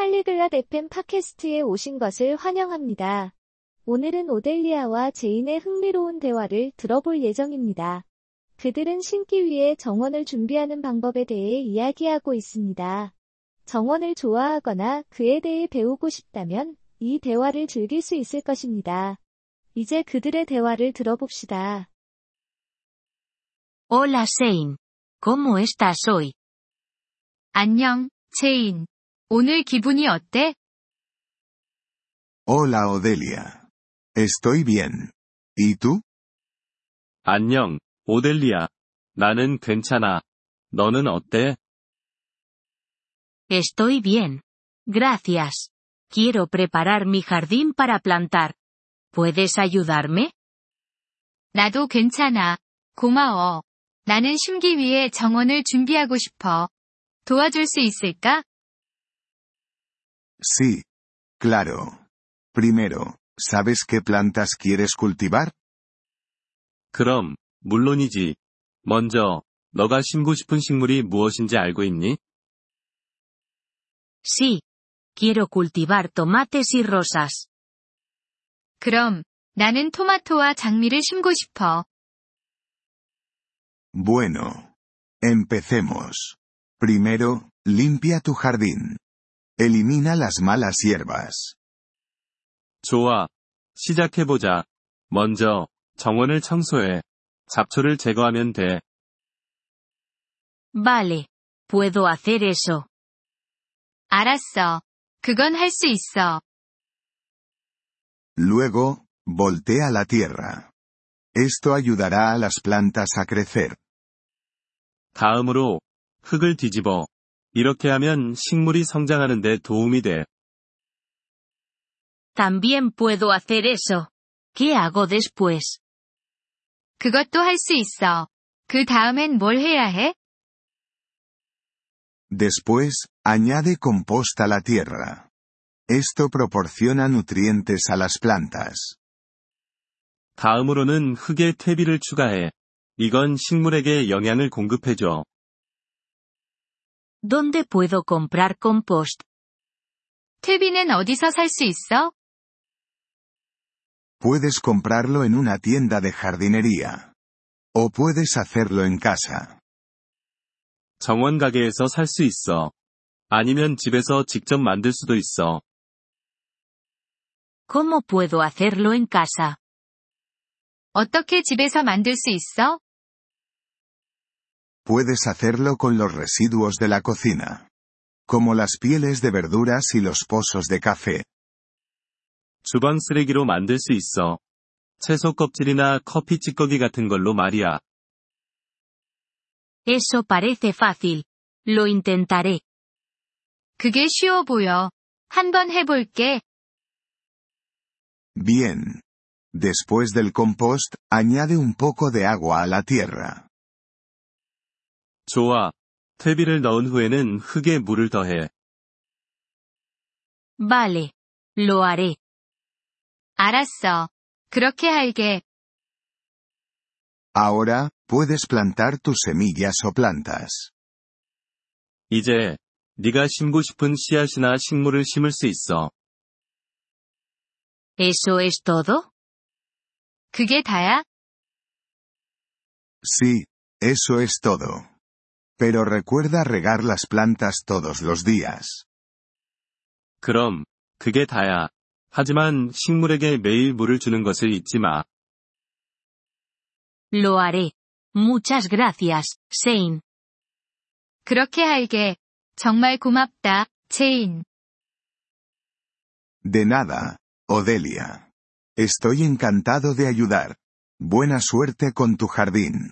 팔리글랏 FM 팟캐스트에 오신 것을 환영합니다. 오늘은 오델리아와 제인의 흥미로운 대화를 들어볼 예정입니다. 그들은 신기 위해 정원을 준비하는 방법에 대해 이야기하고 있습니다. 정원을 좋아하거나 그에 대해 배우고 싶다면 이 대화를 즐길 수 있을 것입니다. 이제 그들의 대화를 들어봅시다. Hola Shane. ¿Cómo estás hoy? 안녕, 제인. 오늘 기분이 어때? Hola Odelia. Estoy bien. ¿Y tú? 안녕, 오델리아. 나는 괜찮아. 너는 어때? Estoy bien. Gracias. Quiero preparar mi jardín para plantar. ¿Puedes ayudarme? 나도 괜찮아. 고마워. 나는 심기 위해 정원을 준비하고 싶어. 도와줄 수 있을까? Sí. Claro. Primero, ¿sabes qué plantas quieres cultivar? 그럼, 물론이지. 먼저, 너가 심고 싶은 식물이 무엇인지 알고 있니? Sí. Quiero cultivar tomates y rosas. 그럼, 나는 토마토와 장미를 심고 싶어. Bueno. Empecemos. Primero, limpia tu jardín. Elimina las malas hierbas. 좋아. 시작해보자. 먼저, 정원을 청소해. 잡초를 제거하면 돼. Vale. Puedo hacer eso. 알았어. 그건 할 수 있어. Luego, voltea la tierra. Esto ayudará a las plantas a crecer. 다음으로, 흙을 뒤집어. 이렇게 하면 식물이 성장하는 데 도움이 돼. También puedo hacer eso. ¿Qué hago después? 그것도 할 수 있어. 그 다음엔 뭘 해야 해? Después, añade composta a la tierra. Esto proporciona nutrientes a las plantas. 다음으로는 흙에 퇴비를 추가해. 이건 식물에게 영양을 공급해줘. ¿Dónde puedo comprar compost? 퇴비는 어디서 살 수 있어? Puedes comprarlo en una tienda de jardinería. O puedes hacerlo en casa. 정원 가게에서 살 수 있어. 아니면 집에서 직접 만들 수도 있어. ¿Cómo puedo hacerlo en casa? 어떻게 집에서 만들 수 있어? Puedes hacerlo con los residuos de la cocina. Como las pieles de verduras y los pozos de café. 주방 쓰레기로 만들 수 있어. 채소 껍질이나 커피 찌꺼기 같은 걸로 말이야. Eso parece fácil. Lo intentaré. 그게 쉬워 보여. 한번 해볼게. Bien. Después del compost, añade un poco de agua a la tierra. 좋아. 퇴비를 넣은 후에는 흙에 물을 더해. Vale. Lo haré. 알았어. 그렇게 할게. Ahora, puedes plantar tus semillas o plantas. 이제, 네가 심고 싶은 씨앗이나 식물을 심을 수 있어. ¿Eso es todo? 그게 다야? Sí, eso es todo. Pero recuerda regar las plantas todos los días. 그럼, 그게 다야. 하지만 식물에게 매일 물을 주는 것을 잊지 마. Lo haré. Muchas gracias, Shane. 그렇게 할게. 정말 고맙다, 제인. De nada, Odelia. Estoy encantado de ayudar. Buena suerte con tu jardín.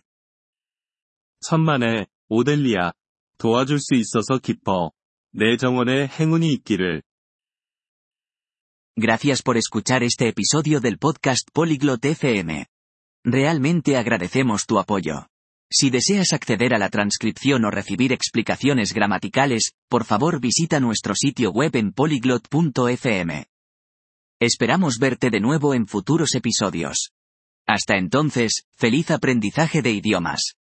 천만에, 오델리아. 도와줄 수 있어서 기뻐. 내 정원에 행운이 있기를. Gracias por escuchar este episodio del podcast Polyglot FM. Realmente agradecemos tu apoyo. Si deseas acceder a la transcripción o recibir explicaciones gramaticales, por favor visita nuestro sitio web en polyglot.fm. Esperamos verte de nuevo en futuros episodios. Hasta entonces, feliz aprendizaje de idiomas.